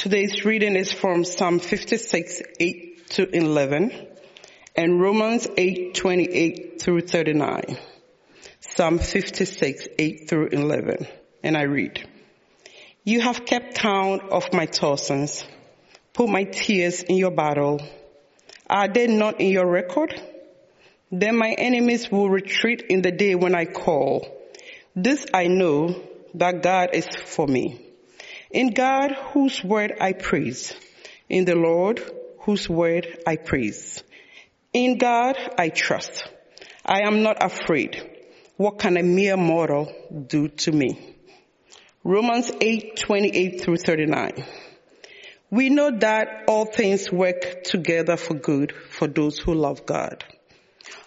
Today's reading is from Psalm 56, 8 to 11 and Romans 8, 28 through 39. Psalm 56, 8 through 11. And I read, You have kept count of my tossings, put my tears in your bottle. Are they not in your record? Then my enemies will retreat in the day when I call. This I know that God is for me. In God whose word I praise. In the Lord whose word I praise. In God I trust. I am not afraid. What can a mere mortal do to me? Romans 8, 28 through 39. We know that all things work together for good for those who love God,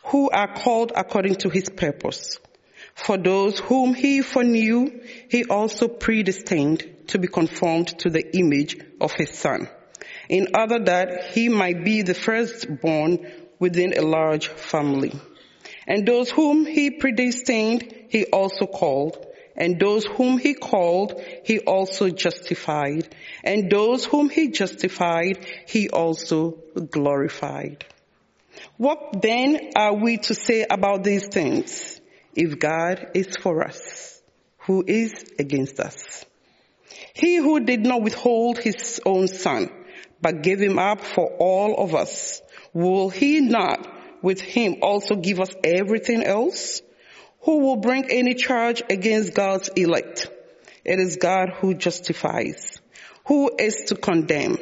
who are called according to his purpose. For those whom he foreknew, he also predestined to be conformed to the image of his son, in order that he might be the firstborn within a large family. And those whom he predestined, he also called. And those whom he called, he also justified. And those whom he justified, he also glorified. What then are we to say about these things? If God is for us, who is against us? He who did not withhold his own son, but gave him up for all of us, will he not with him also give us everything else? Who will bring any charge against God's elect? It is God who justifies. Who is to condemn?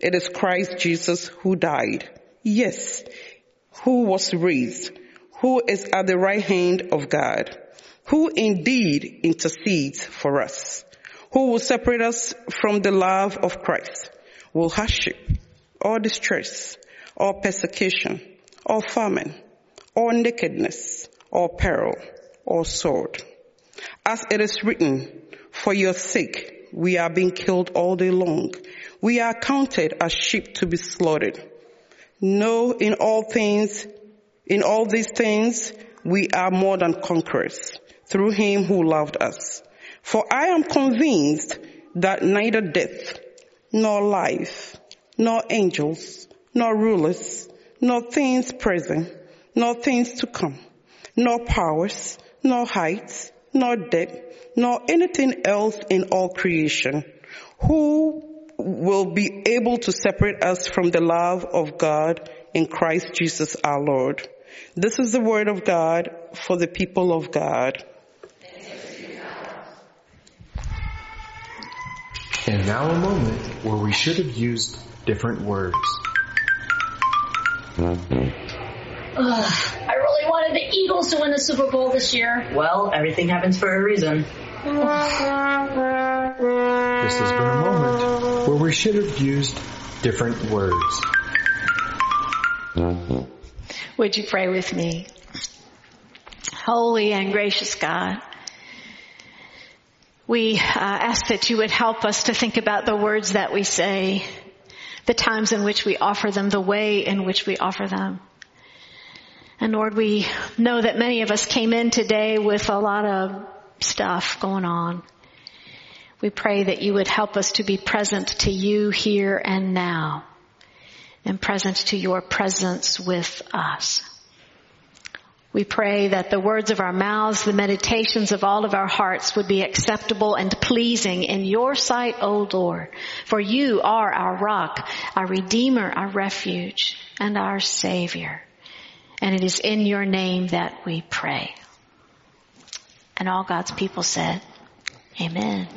It is Christ Jesus who died. Yes, who was raised, who is at the right hand of God, who indeed intercedes for us. Who will separate us from the love of Christ? Will hardship or distress or persecution or famine or nakedness or peril or sword. As it is written, for your sake we are being killed all day long. We are counted as sheep to be slaughtered. No, in all things, in all these things, we are more than conquerors through him who loved us. For I am convinced that neither death, nor life, nor angels, nor rulers, nor things present, nor things to come, nor powers, nor heights, nor depth, nor anything else in all creation, who will be able to separate us from the love of God in Christ Jesus our Lord. This is the word of God for the people of God. And now a moment where we should have used different words. Mm-hmm. Ugh, I really wanted the Eagles to win the Super Bowl this year. Well, everything happens for a reason. This has been a moment where we should have used different words. Mm-hmm. Would you pray with me? Holy and gracious God, we uh, ask that you would help us to think about the words that we say, the times in which we offer them, the way in which we offer them. And Lord, we know that many of us came in today with a lot of stuff going on. We pray that you would help us to be present to you here and now and present to your presence with us. We pray that the words of our mouths, the meditations of all of our hearts would be acceptable and pleasing in your sight, O Lord. For you are our rock, our redeemer, our refuge, and our savior. And it is in your name that we pray. And all God's people said, Amen.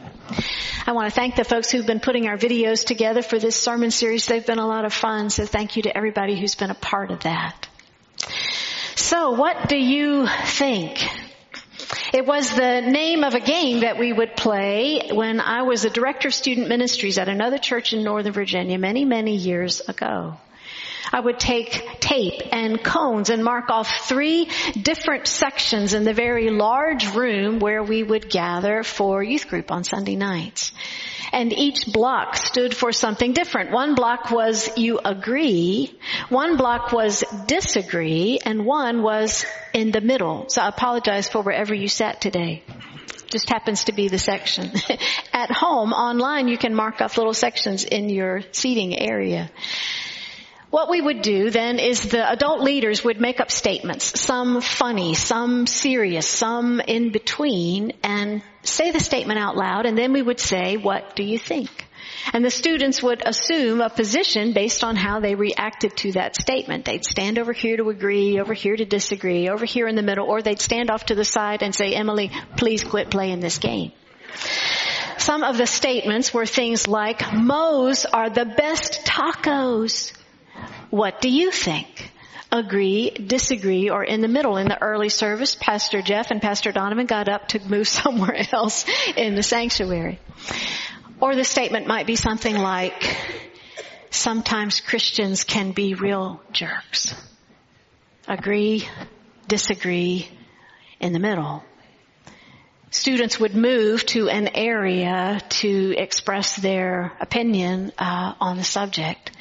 I want to thank the folks who've been putting our videos together for this sermon series. They've been a lot of fun, so thank you to everybody who's been a part of that. So what do you think? It was the name of a game that we would play when I was a director of student ministries at another church in Northern Virginia many, many years ago. I would take tape and cones and mark off three different sections in the very large room where we would gather for youth group on Sunday nights. And each block stood for something different. One block was you agree, one block was disagree, and one was in the middle. So I apologize for wherever you sat today. Just happens to be the section. At home, online, you can mark off little sections in your seating area. What we would do then is the adult leaders would make up statements, some funny, some serious, some in between, and say the statement out loud, and then we would say, what do you think? And the students would assume a position based on how they reacted to that statement. They'd stand over here to agree, over here to disagree, over here in the middle, or they'd stand off to the side and say, Emily, please quit playing this game. Some of the statements were things like, Moe's are the best tacos. What do you think? Agree, disagree, or in the middle. In the early service, Pastor Jeff and Pastor Donovan got up to move somewhere else in the sanctuary. Or the statement might be something like, sometimes Christians can be real jerks. Agree, disagree, in the middle. Students would move to an area to express their opinion uh, on the subject.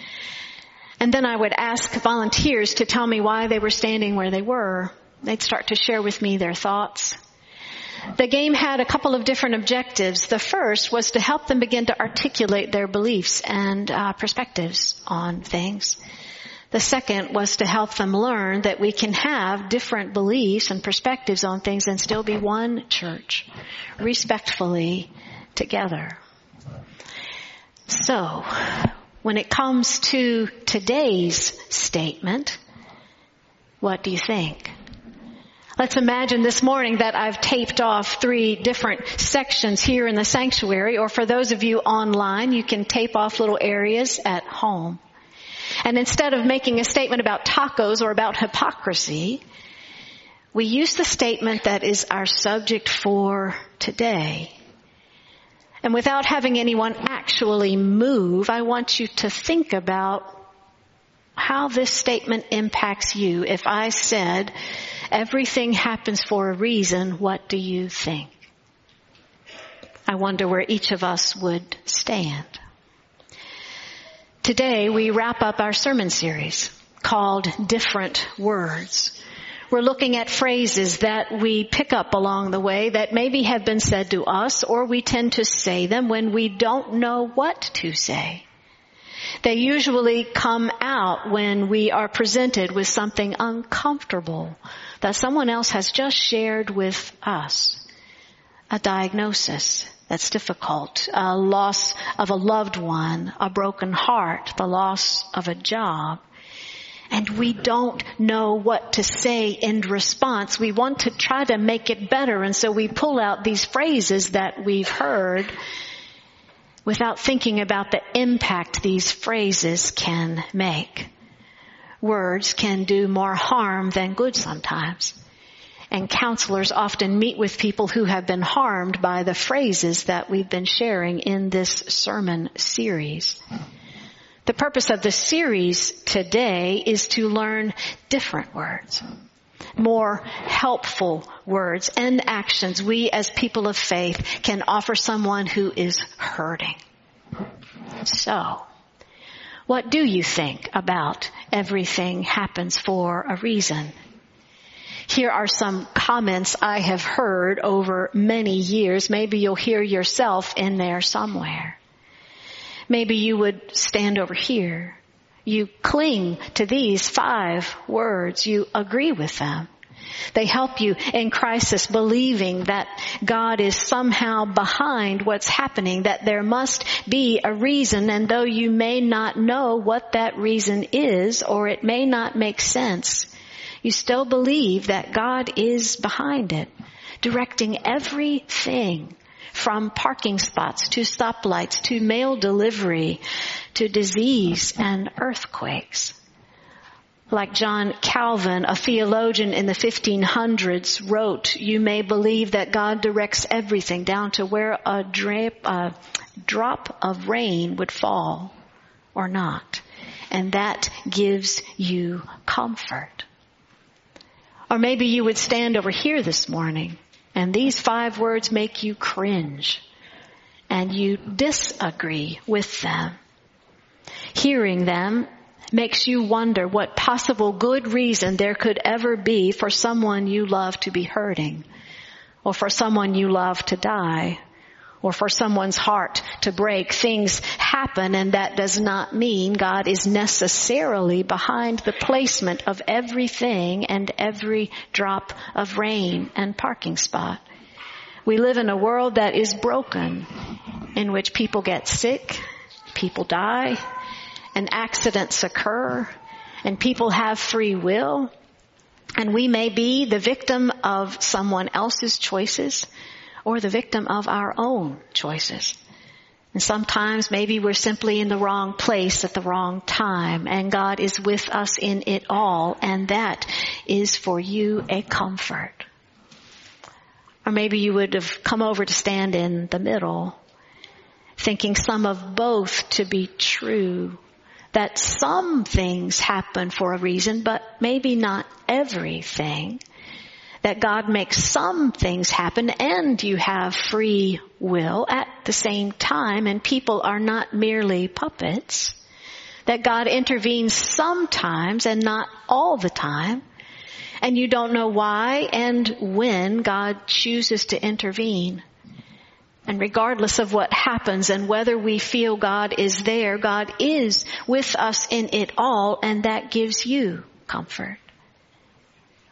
And then I would ask volunteers to tell me why they were standing where they were. They'd start to share with me their thoughts. The game had a couple of different objectives. The first was to help them begin to articulate their beliefs and uh, perspectives on things. The second was to help them learn that we can have different beliefs and perspectives on things and still be one church, respectfully together. So, when it comes to today's statement, what do you think? Let's imagine this morning that I've taped off three different sections here in the sanctuary, or for those of you online, you can tape off little areas at home. And instead of making a statement about tacos or about hypocrisy, we use the statement that is our subject for today. And without having anyone actually move, I want you to think about how this statement impacts you. If I said, Everything happens for a reason. What do you think? I wonder where each of us would stand. Today we wrap up our sermon series called Different Words. We're looking at phrases that we pick up along the way that maybe have been said to us or we tend to say them when we don't know what to say. They usually come out when we are presented with something uncomfortable that someone else has just shared with us. A diagnosis that's difficult, a loss of a loved one, a broken heart, the loss of a job. And we don't know what to say in response. We want to try to make it better and so we pull out these phrases that we've heard without thinking about the impact these phrases can make words can do more harm than good sometimes. And counselors often meet with people who have been harmed by the phrases that we've been sharing in this sermon series. The purpose of the series today is to learn different words, more helpful words and actions we as people of faith can offer someone who is hurting. So, what do you think about everything happens for a reason? Here are some comments I have heard over many years. Maybe you'll hear yourself in there somewhere. Maybe you would stand over here. You cling to these five words. You agree with them. They help you in crisis believing that God is somehow behind what's happening, that there must be a reason and though you may not know what that reason is or it may not make sense, you still believe that God is behind it, directing everything from parking spots to stoplights to mail delivery to disease and earthquakes like John Calvin, a theologian in the 1500s, wrote, you may believe that God directs everything down to where a drip, a drop of rain would fall or not. And that gives you comfort. Or maybe you would stand over here this morning and these five words make you cringe and you disagree with them. Hearing them makes you wonder what possible good reason there could ever be for someone you love to be hurting. or for someone you love to die or for someone's heart to break. Things happen and that does not mean God is necessarily behind the placement of everything and every drop of rain and parking spot. We live in a world that is broken, in which people get sick, people die, and accidents occur, and people have free will, and we may be the victim of someone else's choices, or the victim of our own choices. And sometimes maybe we're simply in the wrong place at the wrong time and God is with us in it all and that is for you a comfort. Or maybe you would have come over to stand in the middle thinking some of both to be true. That some things happen for a reason, but maybe not everything that God makes some things happen and you have free will at the same time and people are not merely puppets. That God intervenes sometimes and not all the time. And you don't know why and when God chooses to intervene. And regardless of what happens and whether we feel God is there, God is with us in it all and that gives you comfort.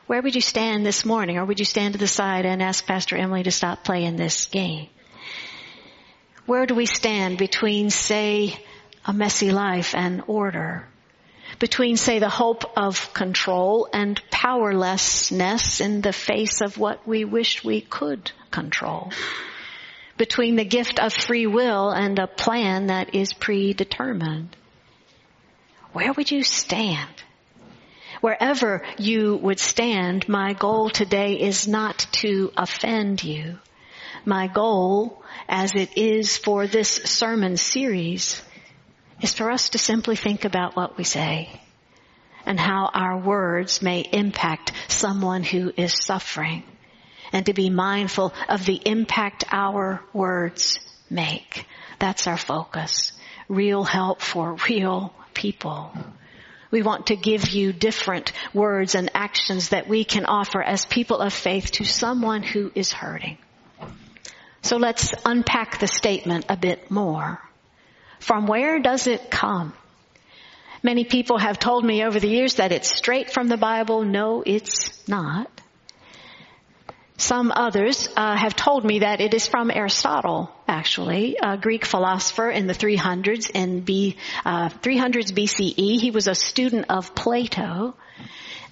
Where would you stand this morning? Or would you stand to the side and ask Pastor Emily to stop playing this game? Where do we stand between, say, a messy life and order? Between, say, the hope of control and powerlessness in the face of what we wish we could control? Between the gift of free will and a plan that is predetermined? Where would you stand? Wherever you would stand, my goal today is not to offend you. My goal, as it is for this sermon series, is for us to simply think about what we say and how our words may impact someone who is suffering and to be mindful of the impact our words make. That's our focus. Real help for real people. We want to give you different words and actions that we can offer as people of faith to someone who is hurting. So let's unpack the statement a bit more. From where does it come? Many people have told me over the years that it's straight from the Bible. No, it's not. Some others uh, have told me that it is from Aristotle, actually, a Greek philosopher in the 300s in B, uh, 300s BCE. He was a student of Plato,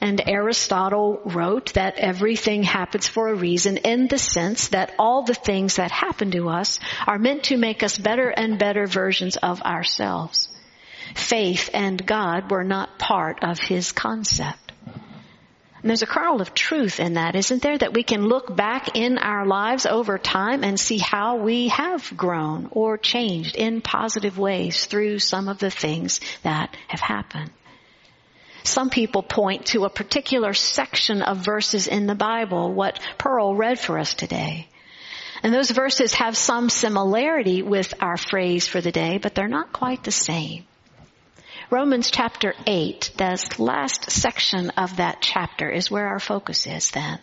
and Aristotle wrote that everything happens for a reason in the sense that all the things that happen to us are meant to make us better and better versions of ourselves. Faith and God were not part of his concept. And there's a kernel of truth in that, isn't there? That we can look back in our lives over time and see how we have grown or changed in positive ways through some of the things that have happened. Some people point to a particular section of verses in the Bible, what Pearl read for us today. And those verses have some similarity with our phrase for the day, but they're not quite the same. Romans chapter 8, the last section of that chapter is where our focus is then.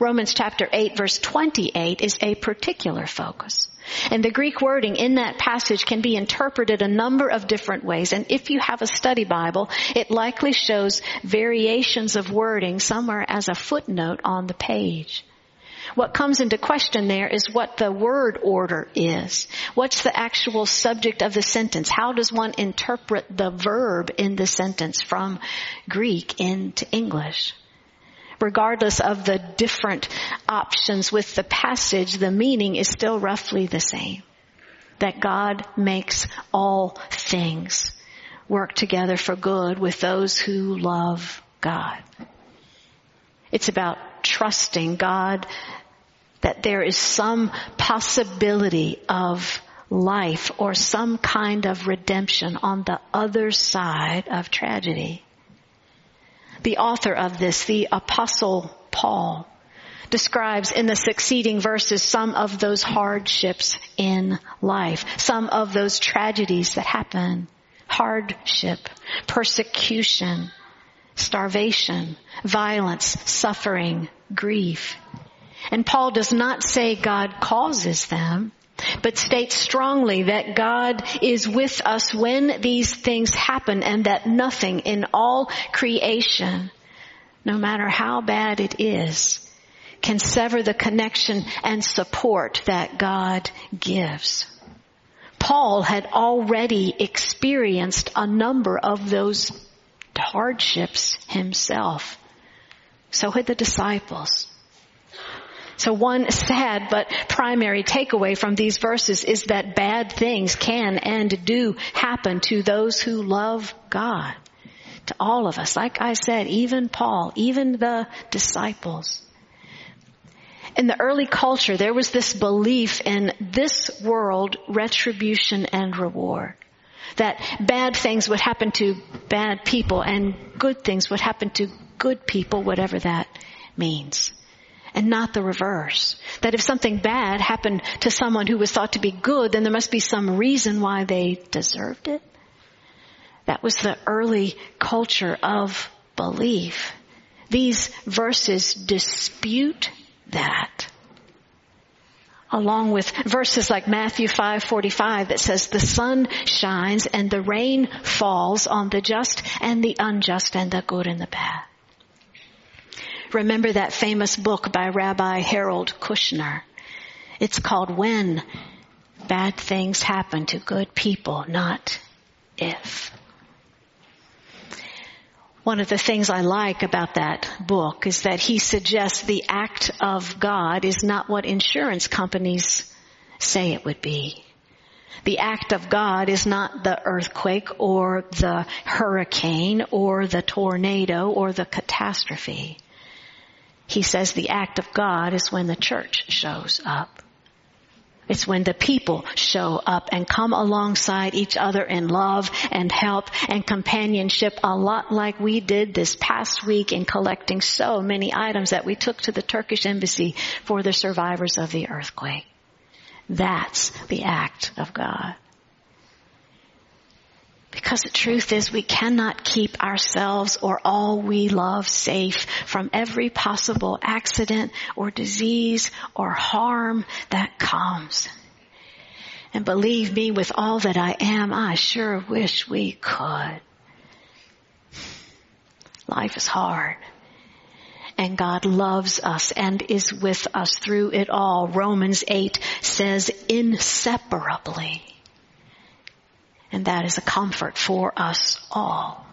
Romans chapter 8 verse 28 is a particular focus. And the Greek wording in that passage can be interpreted a number of different ways. And if you have a study Bible, it likely shows variations of wording somewhere as a footnote on the page. What comes into question there is what the word order is. What's the actual subject of the sentence? How does one interpret the verb in the sentence from Greek into English? Regardless of the different options with the passage, the meaning is still roughly the same. That God makes all things work together for good with those who love God. It's about trusting God that there is some possibility of life or some kind of redemption on the other side of tragedy. The author of this, the apostle Paul, describes in the succeeding verses some of those hardships in life, some of those tragedies that happen, hardship, persecution, starvation, violence, suffering, grief. And Paul does not say God causes them, but states strongly that God is with us when these things happen and that nothing in all creation, no matter how bad it is, can sever the connection and support that God gives. Paul had already experienced a number of those hardships himself. So had the disciples. So one sad but primary takeaway from these verses is that bad things can and do happen to those who love God. To all of us. Like I said, even Paul, even the disciples. In the early culture, there was this belief in this world retribution and reward. That bad things would happen to bad people and good things would happen to good people, whatever that means and not the reverse. That if something bad happened to someone who was thought to be good, then there must be some reason why they deserved it. That was the early culture of belief. These verses dispute that. Along with verses like Matthew 5:45 that says the sun shines and the rain falls on the just and the unjust and the good and the bad. Remember that famous book by Rabbi Harold Kushner. It's called When Bad Things Happen to Good People, Not If. One of the things I like about that book is that he suggests the act of God is not what insurance companies say it would be. The act of God is not the earthquake or the hurricane or the tornado or the catastrophe. He says the act of God is when the church shows up. It's when the people show up and come alongside each other in love and help and companionship a lot like we did this past week in collecting so many items that we took to the Turkish embassy for the survivors of the earthquake. That's the act of God. Because the truth is we cannot keep ourselves or all we love safe from every possible accident or disease or harm that comes. And believe me, with all that I am, I sure wish we could. Life is hard. And God loves us and is with us through it all. Romans 8 says inseparably. And that is a comfort for us all.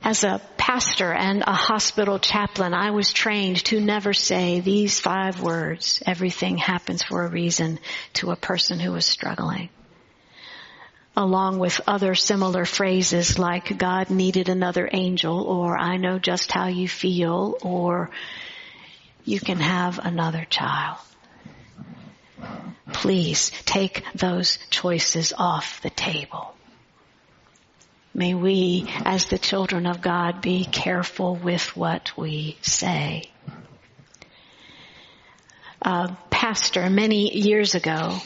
As a pastor and a hospital chaplain, I was trained to never say these five words, everything happens for a reason, to a person who is struggling. Along with other similar phrases like God needed another angel or I know just how you feel or you can have another child. Please take those choices off the table. May we, as the children of God, be careful with what we say. A pastor many years ago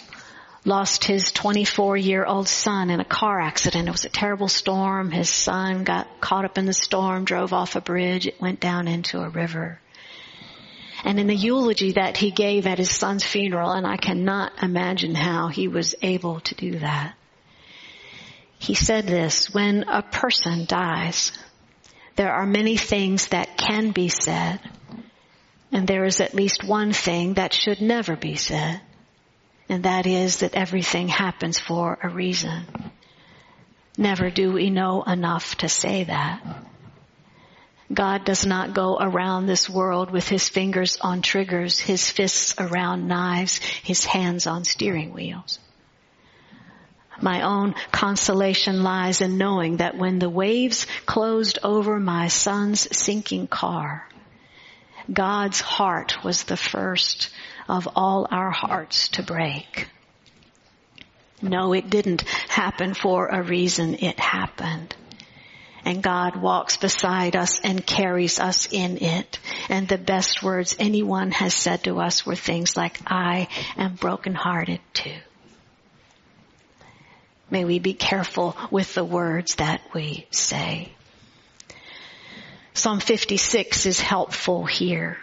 lost his 24 year old son in a car accident. It was a terrible storm. His son got caught up in the storm, drove off a bridge, it went down into a river. And in the eulogy that he gave at his son's funeral, and I cannot imagine how he was able to do that. He said this, when a person dies, there are many things that can be said, and there is at least one thing that should never be said, and that is that everything happens for a reason. Never do we know enough to say that. God does not go around this world with his fingers on triggers, his fists around knives, his hands on steering wheels. My own consolation lies in knowing that when the waves closed over my son's sinking car, God's heart was the first of all our hearts to break. No, it didn't happen for a reason. It happened and God walks beside us and carries us in it. And the best words anyone has said to us were things like, I am brokenhearted too. May we be careful with the words that we say. Psalm 56 is helpful here.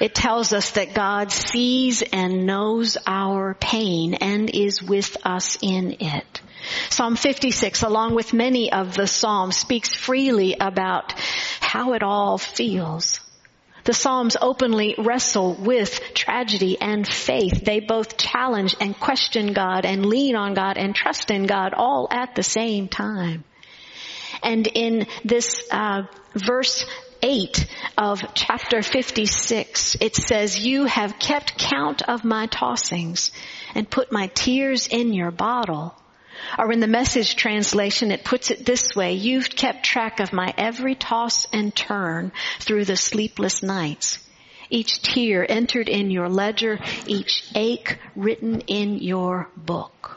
It tells us that God sees and knows our pain and is with us in it. Psalm 56, along with many of the Psalms, speaks freely about how it all feels. The Psalms openly wrestle with tragedy and faith. They both challenge and question God and lean on God and trust in God all at the same time. And in this uh, verse 8 of chapter 56, it says, You have kept count of my tossings and put my tears in your bottle. Or in the message translation, it puts it this way, you've kept track of my every toss and turn through the sleepless nights. Each tear entered in your ledger, each ache written in your book.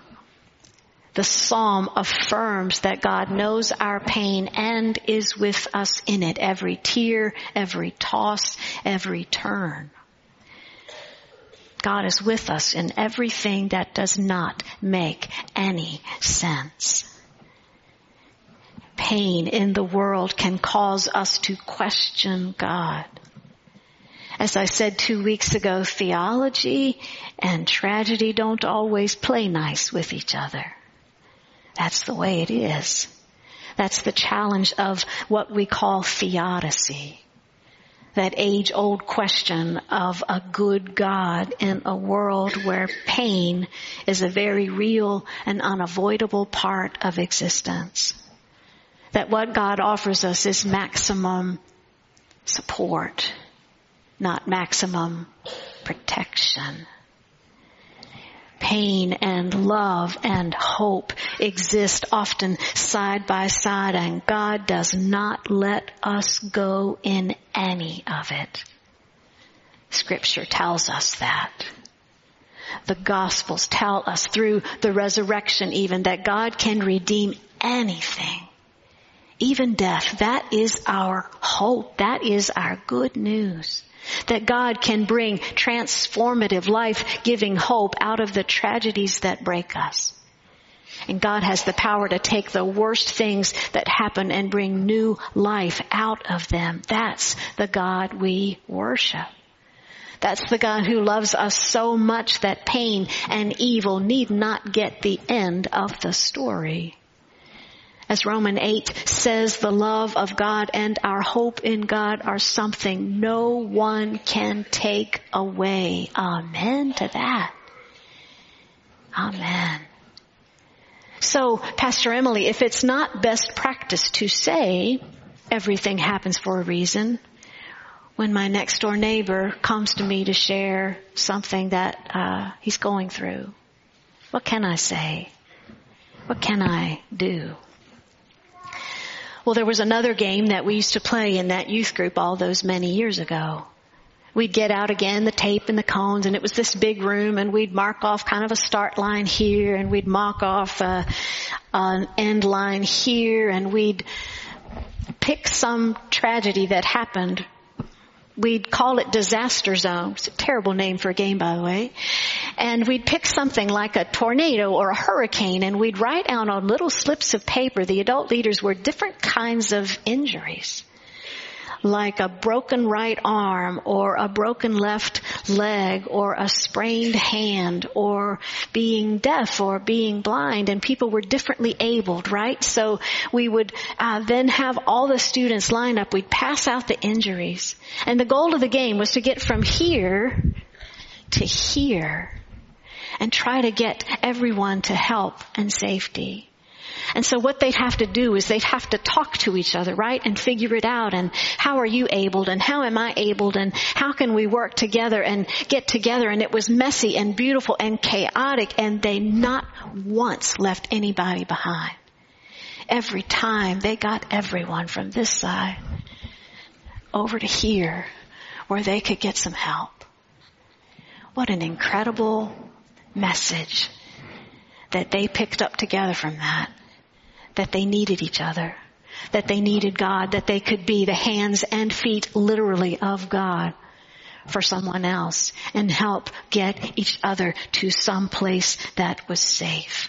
The psalm affirms that God knows our pain and is with us in it. Every tear, every toss, every turn. God is with us in everything that does not make any sense. Pain in the world can cause us to question God. As I said two weeks ago, theology and tragedy don't always play nice with each other. That's the way it is. That's the challenge of what we call theodicy that age old question of a good God in a world where pain is a very real and unavoidable part of existence. That what God offers us is maximum support, not maximum protection pain and love and hope exist often side by side and God does not let us go in any of it. Scripture tells us that. The Gospels tell us through the resurrection even that God can redeem anything. Even death. That is our hope. That is our good news. That God can bring transformative, life-giving hope out of the tragedies that break us. And God has the power to take the worst things that happen and bring new life out of them. That's the God we worship. That's the God who loves us so much that pain and evil need not get the end of the story. As Roman 8 says, the love of God and our hope in God are something no one can take away. Amen to that. Amen. So, Pastor Emily, if it's not best practice to say everything happens for a reason, when my next door neighbor comes to me to share something that uh, he's going through, what can I say? What can I do? Well, there was another game that we used to play in that youth group all those many years ago. We'd get out again the tape and the cones and it was this big room and we'd mark off kind of a start line here and we'd mark off a, an end line here and we'd pick some tragedy that happened we'd call it disaster zone. It's a terrible name for a game, by the way. And we'd pick something like a tornado or a hurricane and we'd write out on little slips of paper, the adult leaders were different kinds of injuries like a broken right arm or a broken left leg or a sprained hand or being deaf or being blind and people were differently abled, right? So we would uh, then have all the students line up. We'd pass out the injuries. And the goal of the game was to get from here to here and try to get everyone to help and safety. And so what they'd have to do is they'd have to talk to each other, right? And figure it out and how are you abled and how am I abled and how can we work together and get together and it was messy and beautiful and chaotic and they not once left anybody behind. Every time they got everyone from this side over to here where they could get some help. What an incredible message that they picked up together from that that they needed each other, that they needed God, that they could be the hands and feet literally of God for someone else and help get each other to some place that was safe.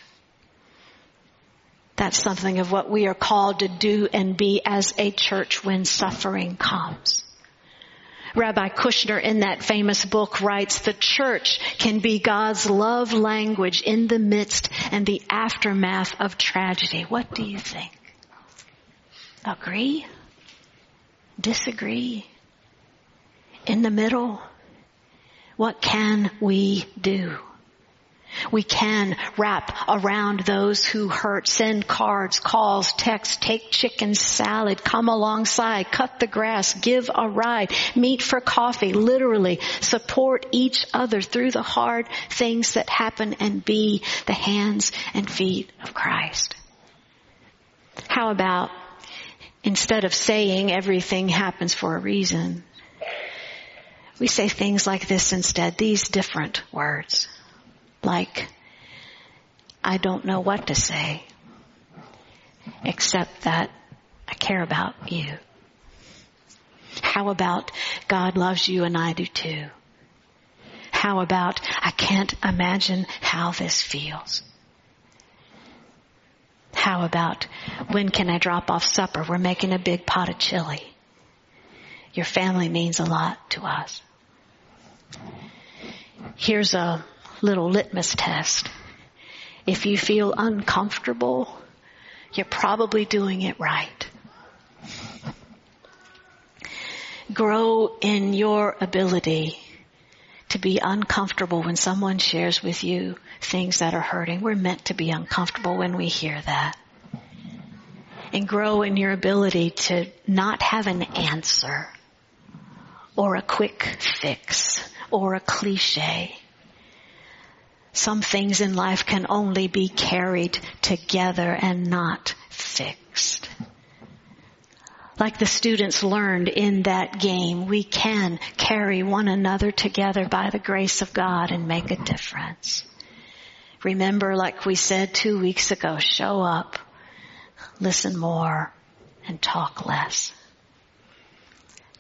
That's something of what we are called to do and be as a church when suffering comes. Rabbi Kushner in that famous book writes, the church can be God's love language in the midst and the aftermath of tragedy. What do you think? Agree? Disagree? In the middle? What can we do? We can wrap around those who hurt, send cards, calls, texts, take chicken salad, come alongside, cut the grass, give a ride, meet for coffee, literally support each other through the hard things that happen and be the hands and feet of Christ. How about instead of saying everything happens for a reason, we say things like this instead, these different words like, I don't know what to say except that I care about you. How about God loves you and I do too? How about I can't imagine how this feels? How about when can I drop off supper? We're making a big pot of chili. Your family means a lot to us. Here's a little litmus test. If you feel uncomfortable, you're probably doing it right. Grow in your ability to be uncomfortable when someone shares with you things that are hurting. We're meant to be uncomfortable when we hear that. And grow in your ability to not have an answer or a quick fix or a cliche some things in life can only be carried together and not fixed. Like the students learned in that game, we can carry one another together by the grace of God and make a difference. Remember, like we said two weeks ago, show up, listen more, and talk less.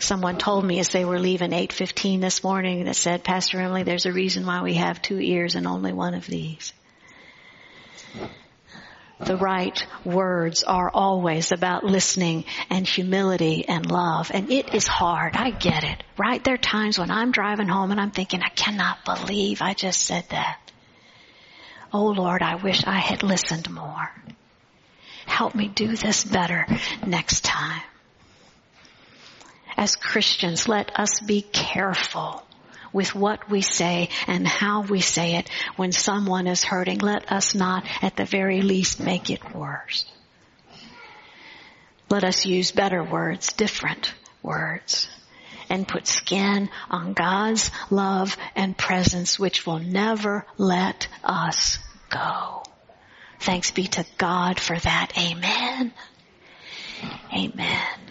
Someone told me as they were leaving 8:15 this morning that said, "Pastor Emily, there's a reason why we have two ears and only one of these." The right words are always about listening and humility and love. And it is hard. I get it. Right? There are times when I'm driving home and I'm thinking, I cannot believe I just said that. Oh Lord, I wish I had listened more. Help me do this better next time as Christians, let us be careful with what we say and how we say it when someone is hurting. Let us not, at the very least, make it worse. Let us use better words, different words, and put skin on God's love and presence, which will never let us go. Thanks be to God for that. Amen. Amen.